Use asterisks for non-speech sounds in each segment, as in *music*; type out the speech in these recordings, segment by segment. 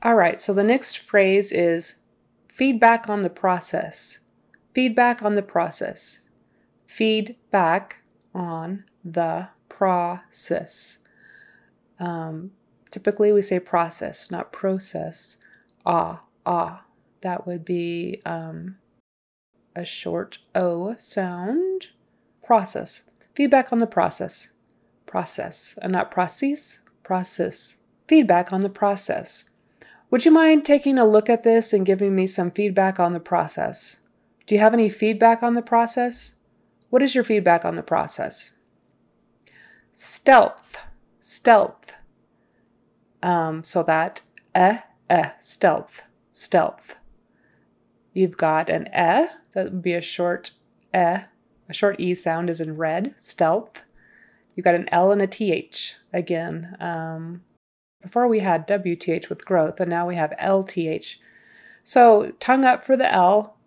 All right, so the next phrase is feedback on the process. Feedback on the process. Feedback on the process. Um, typically, we say process, not process. Ah, ah. That would be um, a short O sound. Process. Feedback on the process. Process, and not process. Process. Feedback on the process. Would you mind taking a look at this and giving me some feedback on the process? Do you have any feedback on the process? What is your feedback on the process? Stealth, stealth. Um, so that eh, eh, stealth, stealth. You've got an eh, that would be a short eh, a short e sound is in red, stealth. You've got an L and a TH again. Um, before we had WTH with growth, and now we have LTH. So tongue up for the L.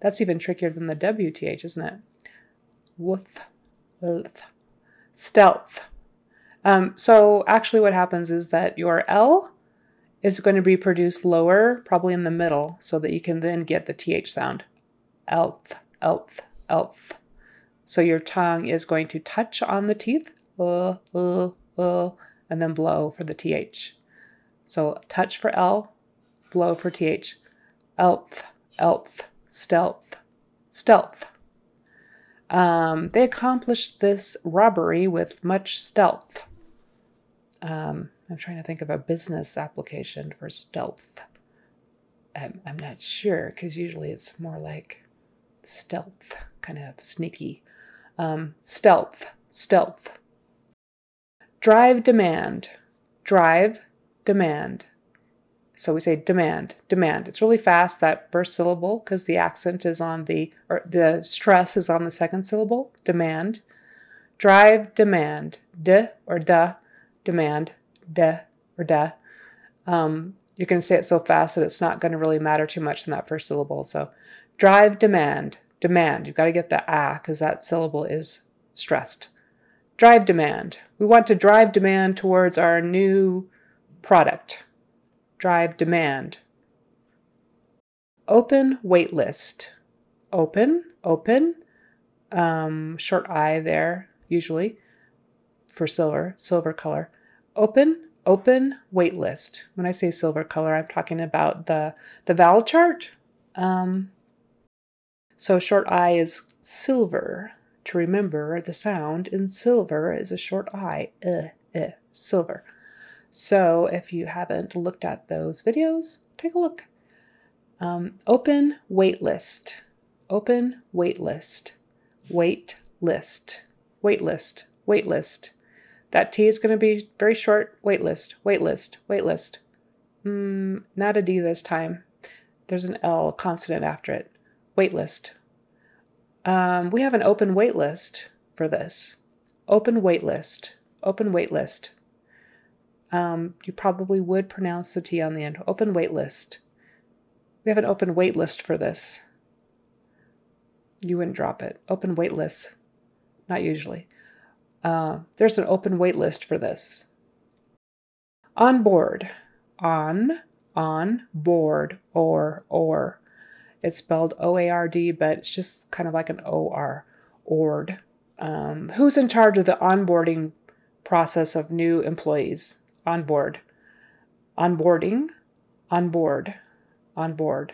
That's even trickier than the WTH, isn't it? Lth. Stealth. Um, so actually, what happens is that your L is going to be produced lower, probably in the middle, so that you can then get the TH sound. Elth, elth, elth. So your tongue is going to touch on the teeth, uh, uh, uh, and then blow for the TH. So touch for L, blow for TH. Elth, elth, stealth, stealth. Um, they accomplished this robbery with much stealth. Um, I'm trying to think of a business application for stealth. I'm, I'm not sure because usually it's more like stealth, kind of sneaky. Um, stealth, stealth. Drive demand, drive demand. So we say demand, demand. It's really fast that first syllable because the accent is on the or the stress is on the second syllable. Demand, drive demand, de or da, demand, de or da. Um, you're going to say it so fast that it's not going to really matter too much in that first syllable. So drive demand, Demand. You've got to get the ah because that syllable is stressed. Drive demand. We want to drive demand towards our new product. Drive demand. Open waitlist. Open, open. Um, short I there, usually for silver, silver color. Open, open waitlist. When I say silver color, I'm talking about the, the vowel chart. Um, so short I is silver. To remember the sound in silver is a short I, uh, uh, silver. So if you haven't looked at those videos, take a look. Um, open wait list. Open wait list. Wait list. Wait list. Wait list. That T is going to be very short. Wait list. Wait list. Wait list. Mm, not a D this time. There's an L consonant after it waitlist. Um, we have an open waitlist for this. Open waitlist. Open waitlist. Um, you probably would pronounce the T on the end. Open waitlist. We have an open waitlist for this. You wouldn't drop it. Open waitlist. Not usually. Uh, there's an open waitlist for this. On board. On, on, board, or, or. It's spelled O A R D, but it's just kind of like an O R, ORD. Um, who's in charge of the onboarding process of new employees? On board. Onboarding, on board, on board.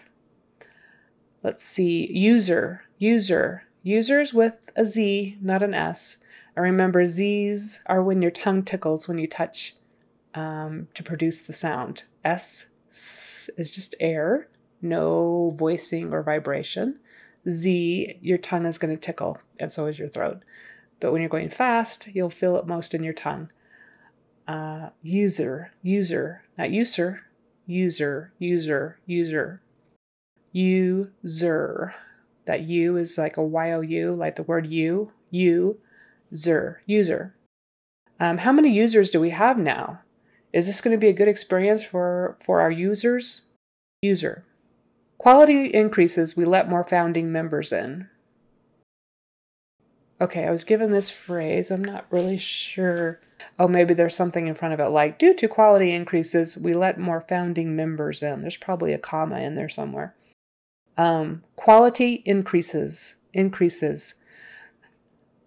Let's see, user, user, users with a Z, not an S. And remember, Z's are when your tongue tickles when you touch um, to produce the sound. S, S is just air no voicing or vibration. Z, your tongue is going to tickle, and so is your throat. But when you're going fast, you'll feel it most in your tongue. Uh, user, user, not user, user, user, user, user. That U is like a Y O U, like the word you, you, zer, user. Um, how many users do we have now? Is this going to be a good experience for, for our users? User. Quality increases, we let more founding members in. Okay, I was given this phrase. I'm not really sure. Oh, maybe there's something in front of it like, due to quality increases, we let more founding members in. There's probably a comma in there somewhere. Um, quality increases, increases,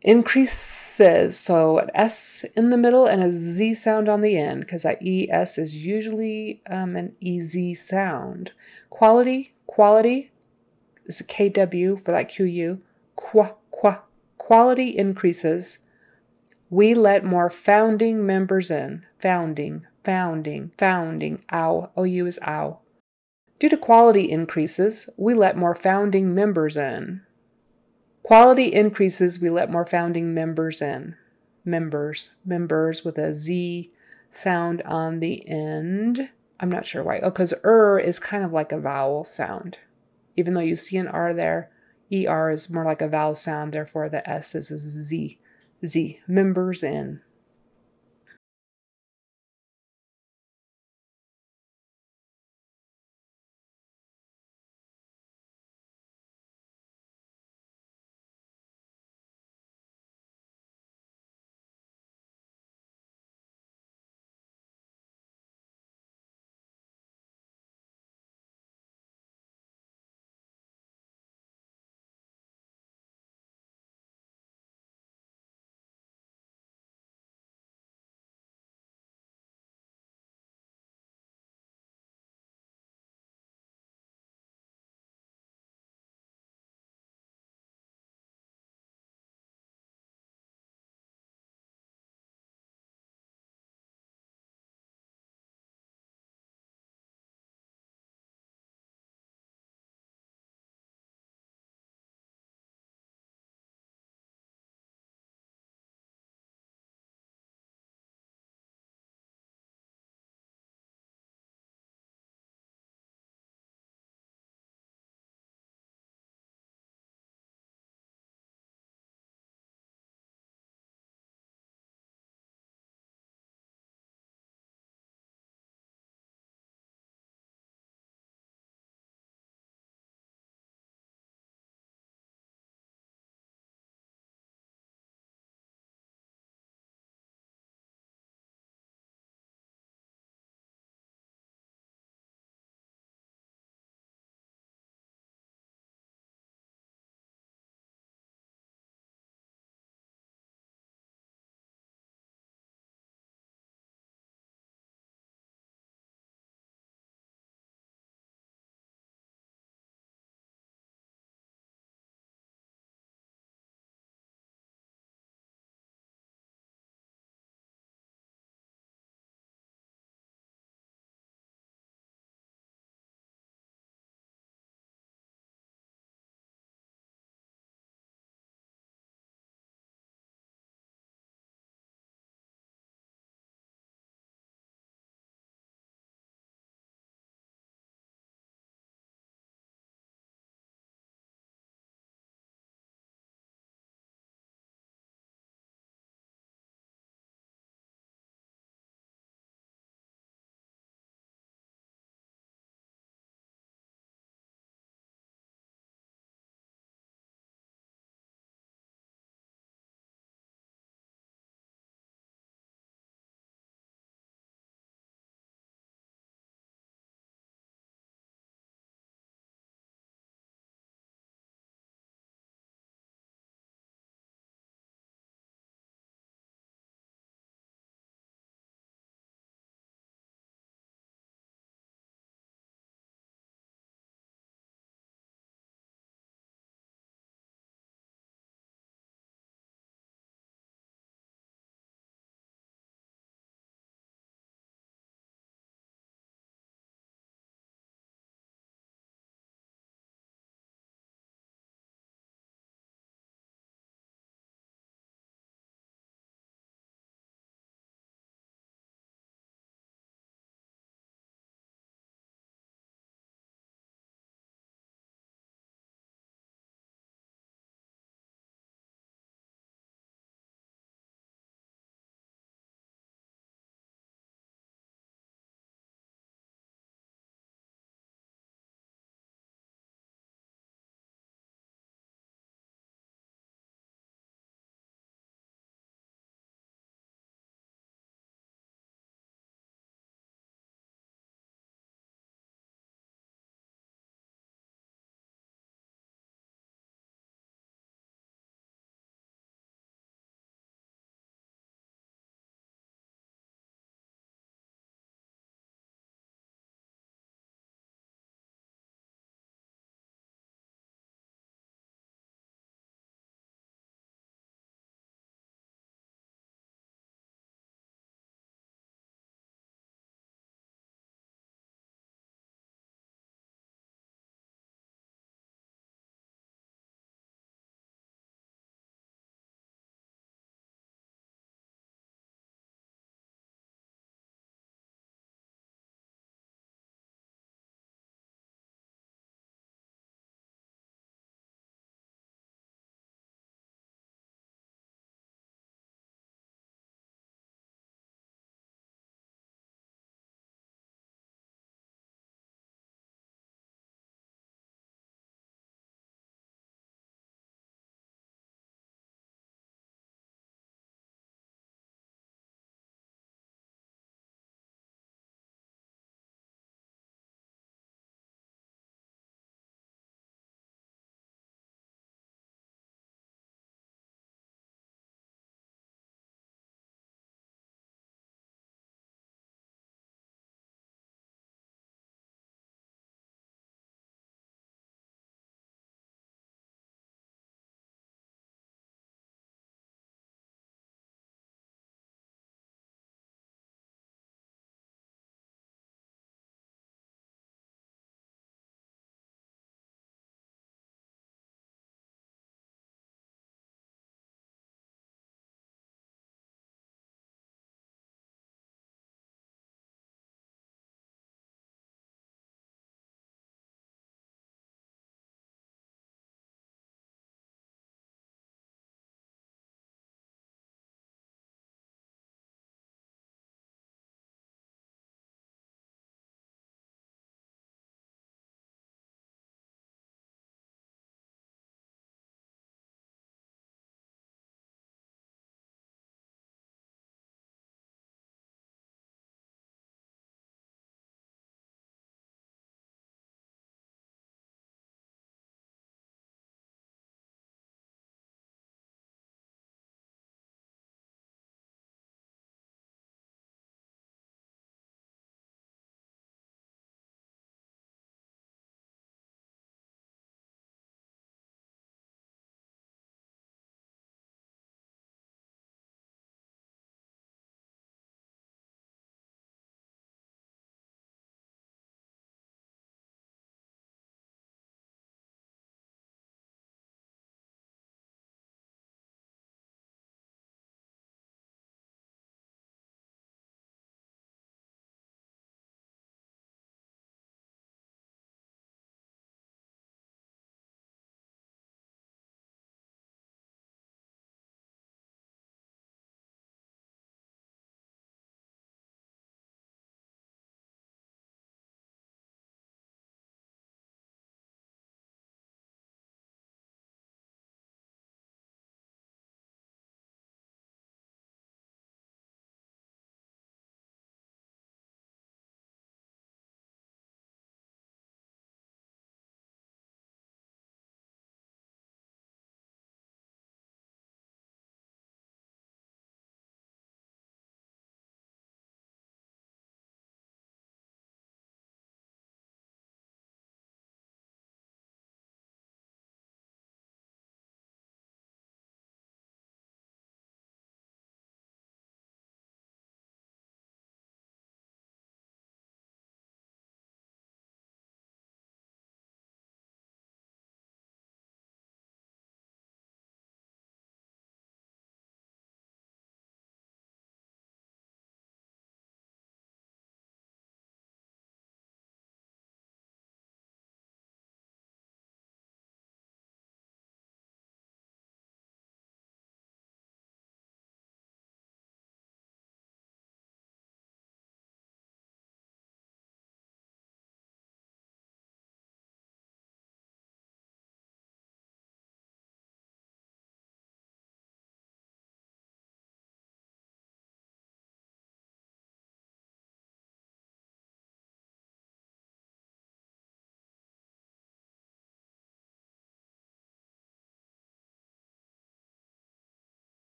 increases. So an S in the middle and a Z sound on the end because that ES is usually um, an EZ sound. Quality, quality is a KW for that QU. Qua, qua, quality increases. We let more founding members in. Founding, founding, founding. Ow. OU is ow. Due to quality increases, we let more founding members in. Quality increases, we let more founding members in. Members, members with a Z sound on the end. I'm not sure why. Oh, because er is kind of like a vowel sound. Even though you see an R there, ER is more like a vowel sound, therefore the S is a Z. Z, members in.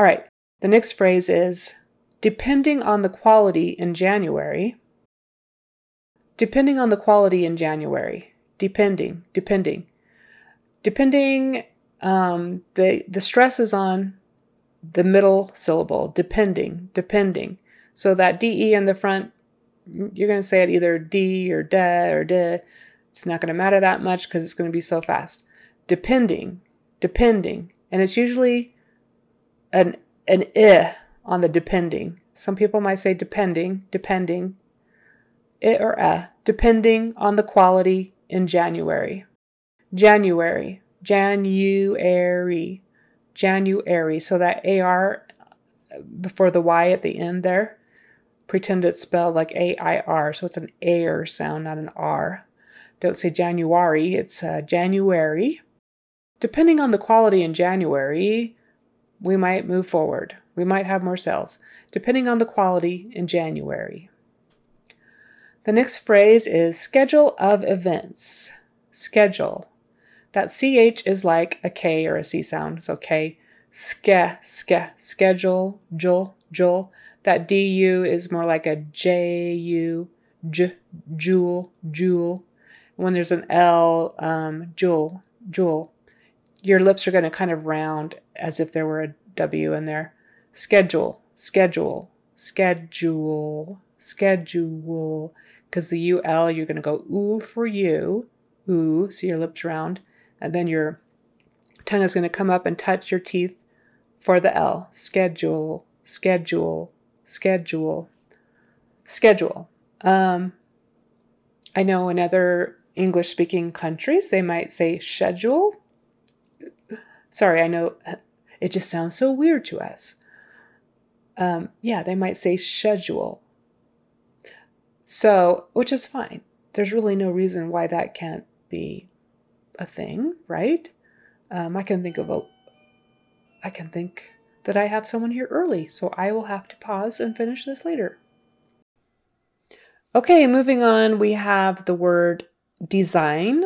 All right, the next phrase is depending on the quality in January. Depending on the quality in January. Depending, depending. Depending, um, the, the stress is on the middle syllable, depending, depending. So that DE in the front, you're going to say it either D or de or de. It's not going to matter that much because it's going to be so fast. Depending, depending. And it's usually an, an I on the depending. Some people might say depending, depending. I or a, depending on the quality in January. January, January, January. So that AR before the Y at the end there, pretend it's spelled like A I R. So it's an air sound, not an R. Don't say January, it's uh, January. Depending on the quality in January, we might move forward. We might have more sales, depending on the quality in January. The next phrase is schedule of events. Schedule. That CH is like a K or a C sound. So K, ske, ske, schedule, jul, jul. That DU is more like a JU, j, jewel, jewel. When there's an L, um, jewel, jewel your lips are going to kind of round as if there were a W in there. Schedule, schedule, schedule, schedule. Because the UL, you're going to go ooh for you, ooh, so your lips round. And then your tongue is going to come up and touch your teeth for the L. Schedule, schedule, schedule, schedule. Um, I know in other English speaking countries, they might say schedule Sorry, I know it just sounds so weird to us. Um, yeah, they might say schedule. So, which is fine. There's really no reason why that can't be a thing, right? Um, I can think of a, I can think that I have someone here early, so I will have to pause and finish this later. Okay, moving on, we have the word design.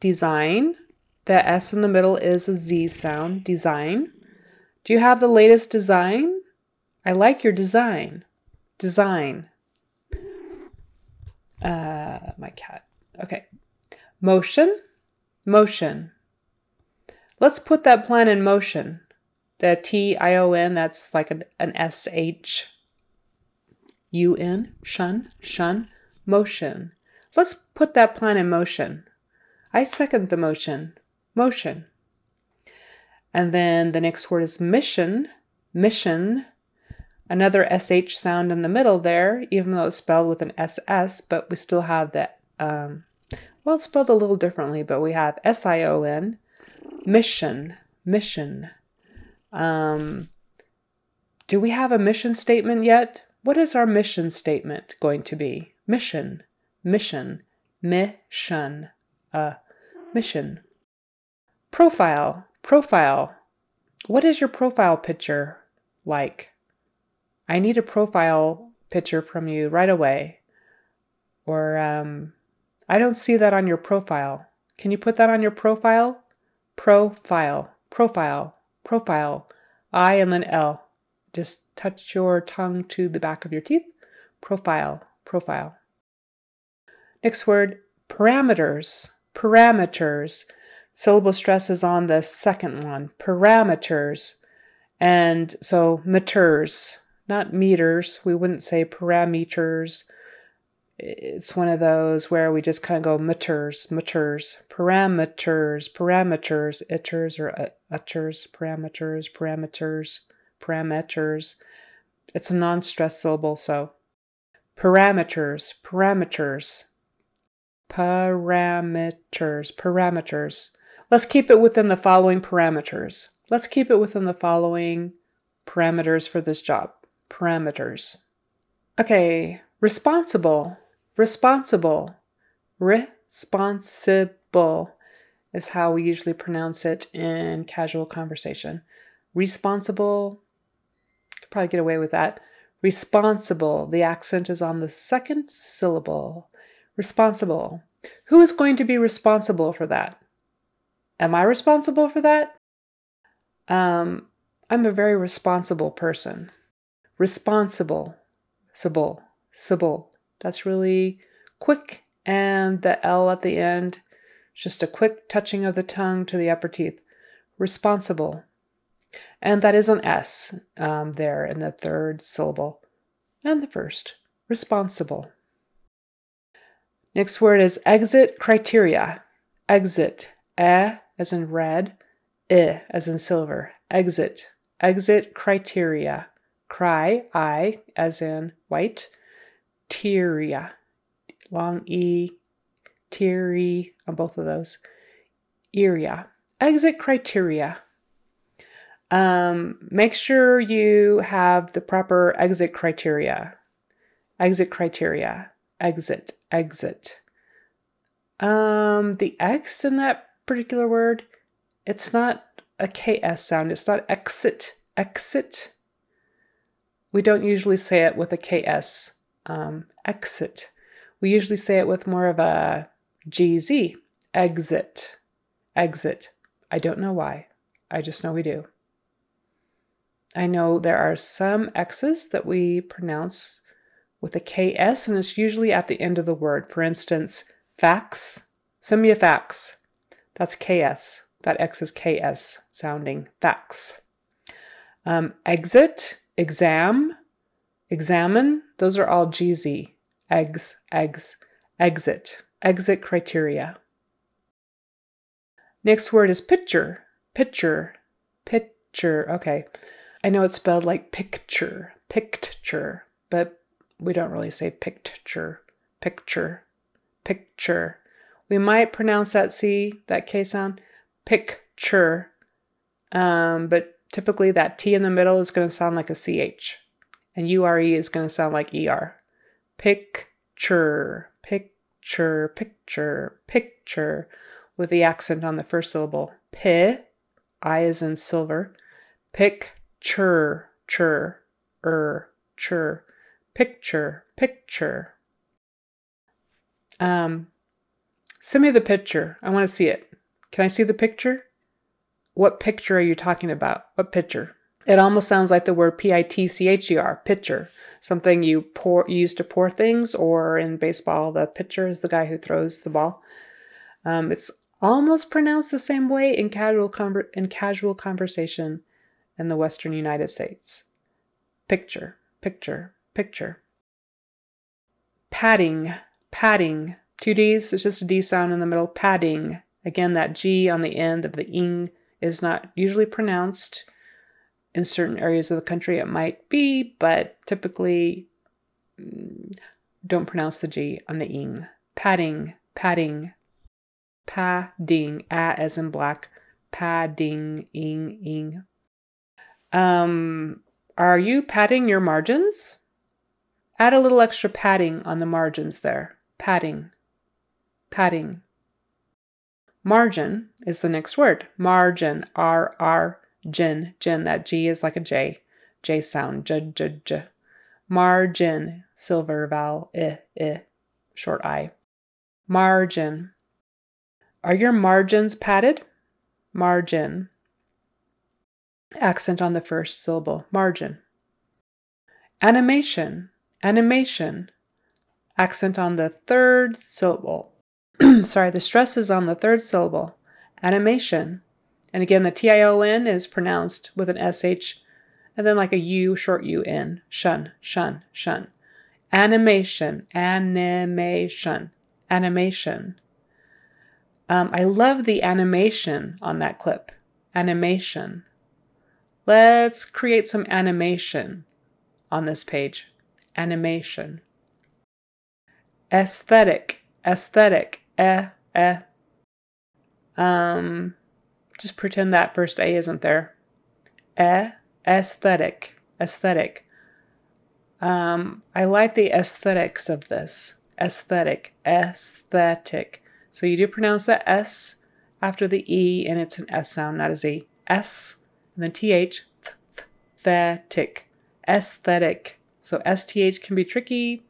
Design. The S in the middle is a Z sound, design. Do you have the latest design? I like your design. Design. Uh, my cat. Okay. Motion. Motion. Let's put that plan in motion. The T I O N, that's like an, an S H U N, shun, shun, motion. Let's put that plan in motion. I second the motion motion. And then the next word is mission, mission. Another SH sound in the middle there, even though it's spelled with an SS, but we still have that, um, well, it's spelled a little differently, but we have S I O N, mission, mission. Um, do we have a mission statement yet? What is our mission statement going to be? Mission, mission, mission, uh, mission. Profile, profile. What is your profile picture like? I need a profile picture from you right away. Or, um, I don't see that on your profile. Can you put that on your profile? Profile, profile, profile. I and then L. Just touch your tongue to the back of your teeth. Profile, profile. Next word, parameters, parameters syllable stress is on the second one parameters. And so meters, not meters. We wouldn't say parameters. It's one of those where we just kind of go meters, meters, parameters, parameters, iters or uh, utters, parameters, parameters, parameters. It's a non stress syllable, so parameters, parameters, parameters, parameters. Let's keep it within the following parameters. Let's keep it within the following parameters for this job. Parameters. Okay, responsible, responsible, responsible is how we usually pronounce it in casual conversation. Responsible, could probably get away with that. Responsible, the accent is on the second syllable. Responsible. Who is going to be responsible for that? Am I responsible for that? Um, I'm a very responsible person. Responsible, sible, sible. That's really quick, and the L at the end, just a quick touching of the tongue to the upper teeth. Responsible. And that is an S um, there in the third syllable and the first. Responsible. Next word is exit criteria. Exit. E as in red, I as in silver. Exit. Exit criteria. Cry, I as in white. Teria. Long E, teary on both of those. Iria. Exit criteria. Um, make sure you have the proper exit criteria. Exit criteria. Exit exit. Um, the X in that particular word, it's not a KS sound. It's not exit, exit. We don't usually say it with a KS, um, exit. We usually say it with more of a GZ, exit, exit. I don't know why. I just know we do. I know there are some X's that we pronounce with a KS, and it's usually at the end of the word. For instance, fax, send me a fax. That's KS. That X is KS sounding fax. Um, exit, exam, examine, those are all GZ. Eggs, eggs, exit, exit criteria. Next word is picture, picture, picture. Okay. I know it's spelled like picture, picture, but we don't really say picture, picture, picture. We might pronounce that C, that K sound, picture, um, but typically that T in the middle is going to sound like a CH, and URE is going to sound like ER. Picture, picture, picture, picture, with the accent on the first syllable. P, I is in silver. Picture, chur, er, chur picture, picture. Um, send me the picture. I want to see it. Can I see the picture? What picture are you talking about? What picture? It almost sounds like the word P I T C H E R, pitcher. Something you pour, use to pour things, or in baseball, the pitcher is the guy who throws the ball. Um, it's almost pronounced the same way in casual in casual conversation in the Western United States. Picture, picture, picture. Padding, padding. Two D's, it's just a D sound in the middle. Padding. Again, that G on the end of the ing is not usually pronounced. In certain areas of the country, it might be, but typically mm, don't pronounce the G on the ing. Padding, padding, padding, a as in black, padding, ing, ing. Um, are you padding your margins? Add a little extra padding on the margins there. Padding. Padding. Margin is the next word. Margin. R R gin. Gin. That G is like a J. J sound. J J J. Margin. Silver vowel. I I. Short I. Margin. Are your margins padded? Margin. Accent on the first syllable. Margin. Animation animation. Accent on the third syllable. *clears throat* Sorry, the stress is on the third syllable. Animation. And again, the T I O N is pronounced with an SH and then like a U, short U N. Shun, shun, shun. Animation, animation, animation. Um, I love the animation on that clip. Animation. Let's create some animation on this page animation. Aesthetic, aesthetic, eh, eh. Um, just pretend that first A isn't there. Eh, aesthetic, aesthetic. Um, I like the aesthetics of this. Aesthetic, aesthetic. So you do pronounce that S after the E, and it's an S sound, not a Z. S, and then TH, th, th, aesthetic, aesthetic. So STH can be tricky.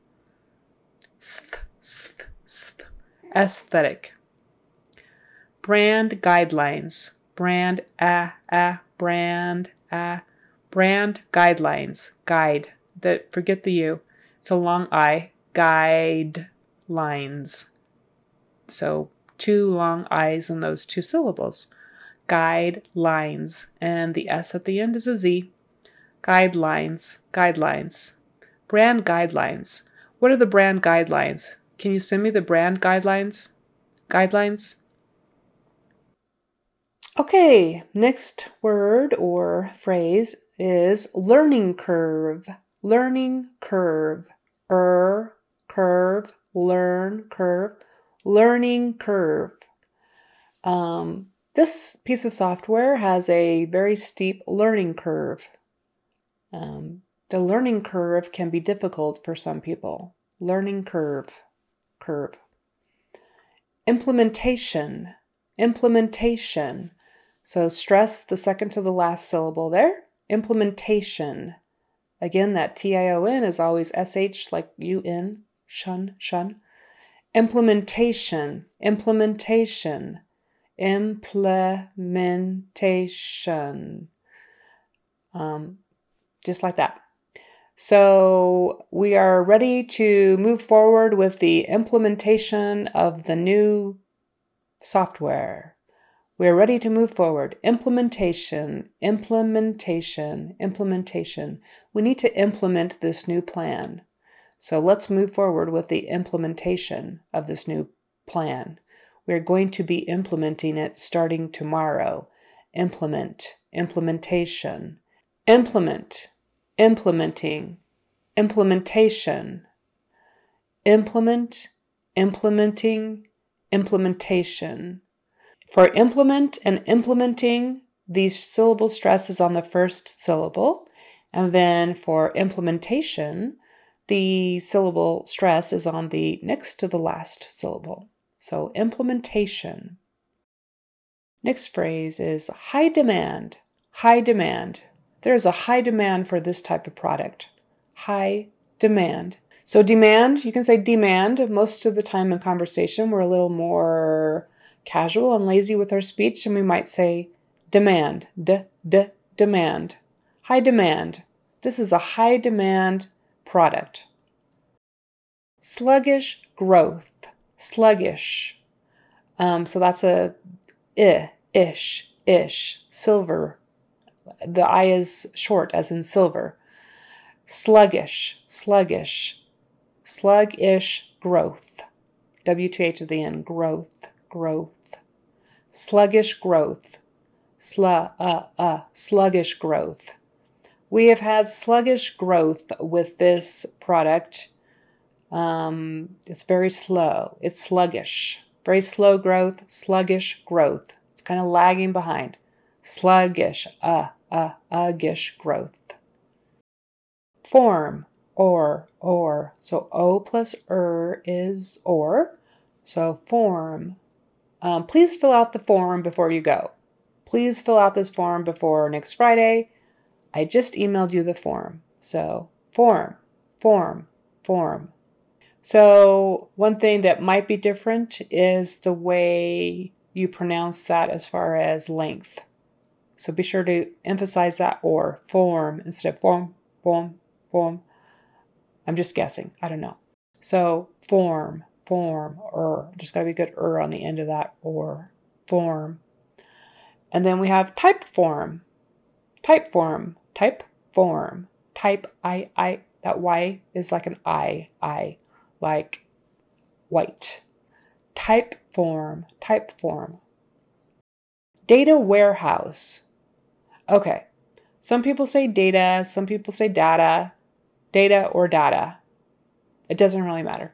Sth, sth, sth. Aesthetic. Brand guidelines. Brand, ah, ah, brand, ah. Brand guidelines. Guide. The, forget the U. It's a long I. Guidelines. So two long I's in those two syllables. Guidelines. And the S at the end is a Z. Guidelines. Guidelines. Brand guidelines. What are the brand guidelines? Can you send me the brand guidelines? Guidelines? Okay, next word or phrase is learning curve. Learning curve. Er, curve, learn, curve. Learning curve. Um, this piece of software has a very steep learning curve. Um, the learning curve can be difficult for some people. Learning curve, curve. Implementation, implementation. So stress the second to the last syllable there. Implementation. Again, that T I O N is always S H like U N, shun, shun. Implementation, implementation, implementation. Um, just like that. So we are ready to move forward with the implementation of the new software. We are ready to move forward. Implementation, implementation, implementation. We need to implement this new plan. So let's move forward with the implementation of this new plan. We're going to be implementing it starting tomorrow. Implement, implementation, implement, implementing, implementation, implement, implementing, implementation. For implement and implementing, these syllable stress is on the first syllable. And then for implementation, the syllable stress is on the next to the last syllable. So implementation. Next phrase is high demand. High demand. There's a high demand for this type of product. High demand. So demand, you can say demand. Most of the time in conversation, we're a little more casual and lazy with our speech, and we might say demand. D, d, demand. High demand. This is a high demand product. Sluggish growth. Sluggish. Um, so that's a i, ish, ish, silver. The I is short, as in silver. Sluggish, sluggish, sluggish growth. WTH at the end, growth, growth. Sluggish growth. Slu, uh, uh, sluggish growth. We have had sluggish growth with this product. Um, it's very slow. It's sluggish. Very slow growth, sluggish growth. It's kind of lagging behind. Sluggish, uh, uh, uggish growth. Form, or, or. So O plus er is or. So form. Um, please fill out the form before you go. Please fill out this form before next Friday. I just emailed you the form. So, form, form, form. So, one thing that might be different is the way you pronounce that as far as length. So, be sure to emphasize that or form instead of form, form, form. I'm just guessing. I don't know. So, form, form, or. Just got to be good er on the end of that or form. And then we have type form. Type form type form, type I, I, that Y is like an I, I, like white. Type form, type form. Data warehouse. Okay, some people say data, some people say data, data or data. It doesn't really matter.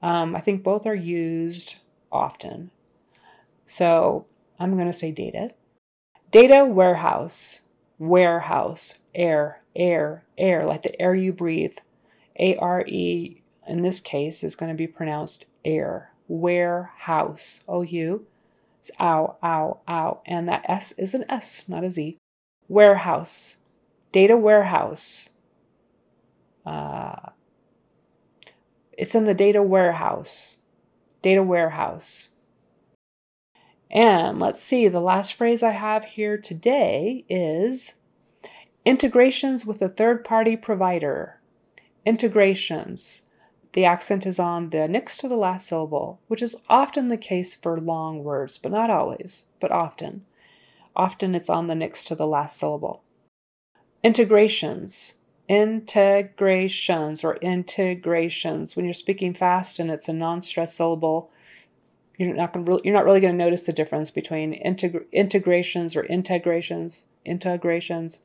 Um, I think both are used often. So I'm going to say data. Data warehouse warehouse, air, air, air, like the air you breathe. A R E in this case is going to be pronounced air. Warehouse. O U. It's ow, ow, ow. And that S is an S, not a Z. Warehouse. Data warehouse. Uh, it's in the data warehouse. Data warehouse. And let's see, the last phrase I have here today is Integrations with a third party provider. Integrations. The accent is on the next to the last syllable, which is often the case for long words, but not always, but often. Often it's on the next to the last syllable. Integrations. Integrations or integrations. When you're speaking fast and it's a non-stress syllable, you're not going you're not really going to notice the difference between integ- integrations or integrations. Integrations.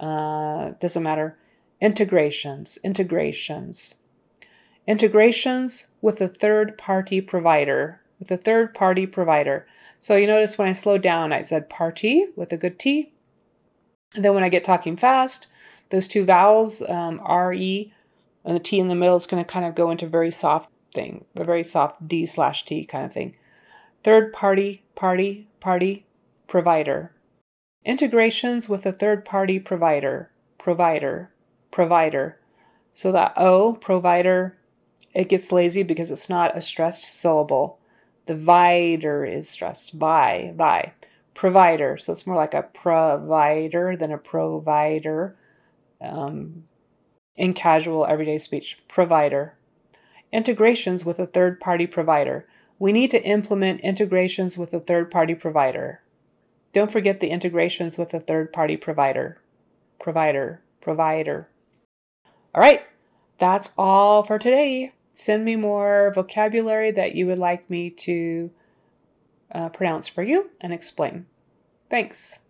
Uh, doesn't matter. Integrations. Integrations. Integrations with a third party provider. With a third party provider. So you notice when I slowed down, I said party with a good T. And then when I get talking fast, those two vowels, um, R-E, and the T in the middle is going to kind of go into very soft thing, a very soft D slash T kind of thing. Third party, party, party, provider. Integrations with a third party provider, provider, provider. So that O, provider, it gets lazy because it's not a stressed syllable. The vider is stressed. Vi, vi. Provider. So it's more like a provider than a provider um, in casual everyday speech. Provider. Integrations with a third party provider. We need to implement integrations with a third party provider. Don't forget the integrations with a third party provider. Provider. Provider. All right, that's all for today send me more vocabulary that you would like me to uh, pronounce for you and explain. Thanks.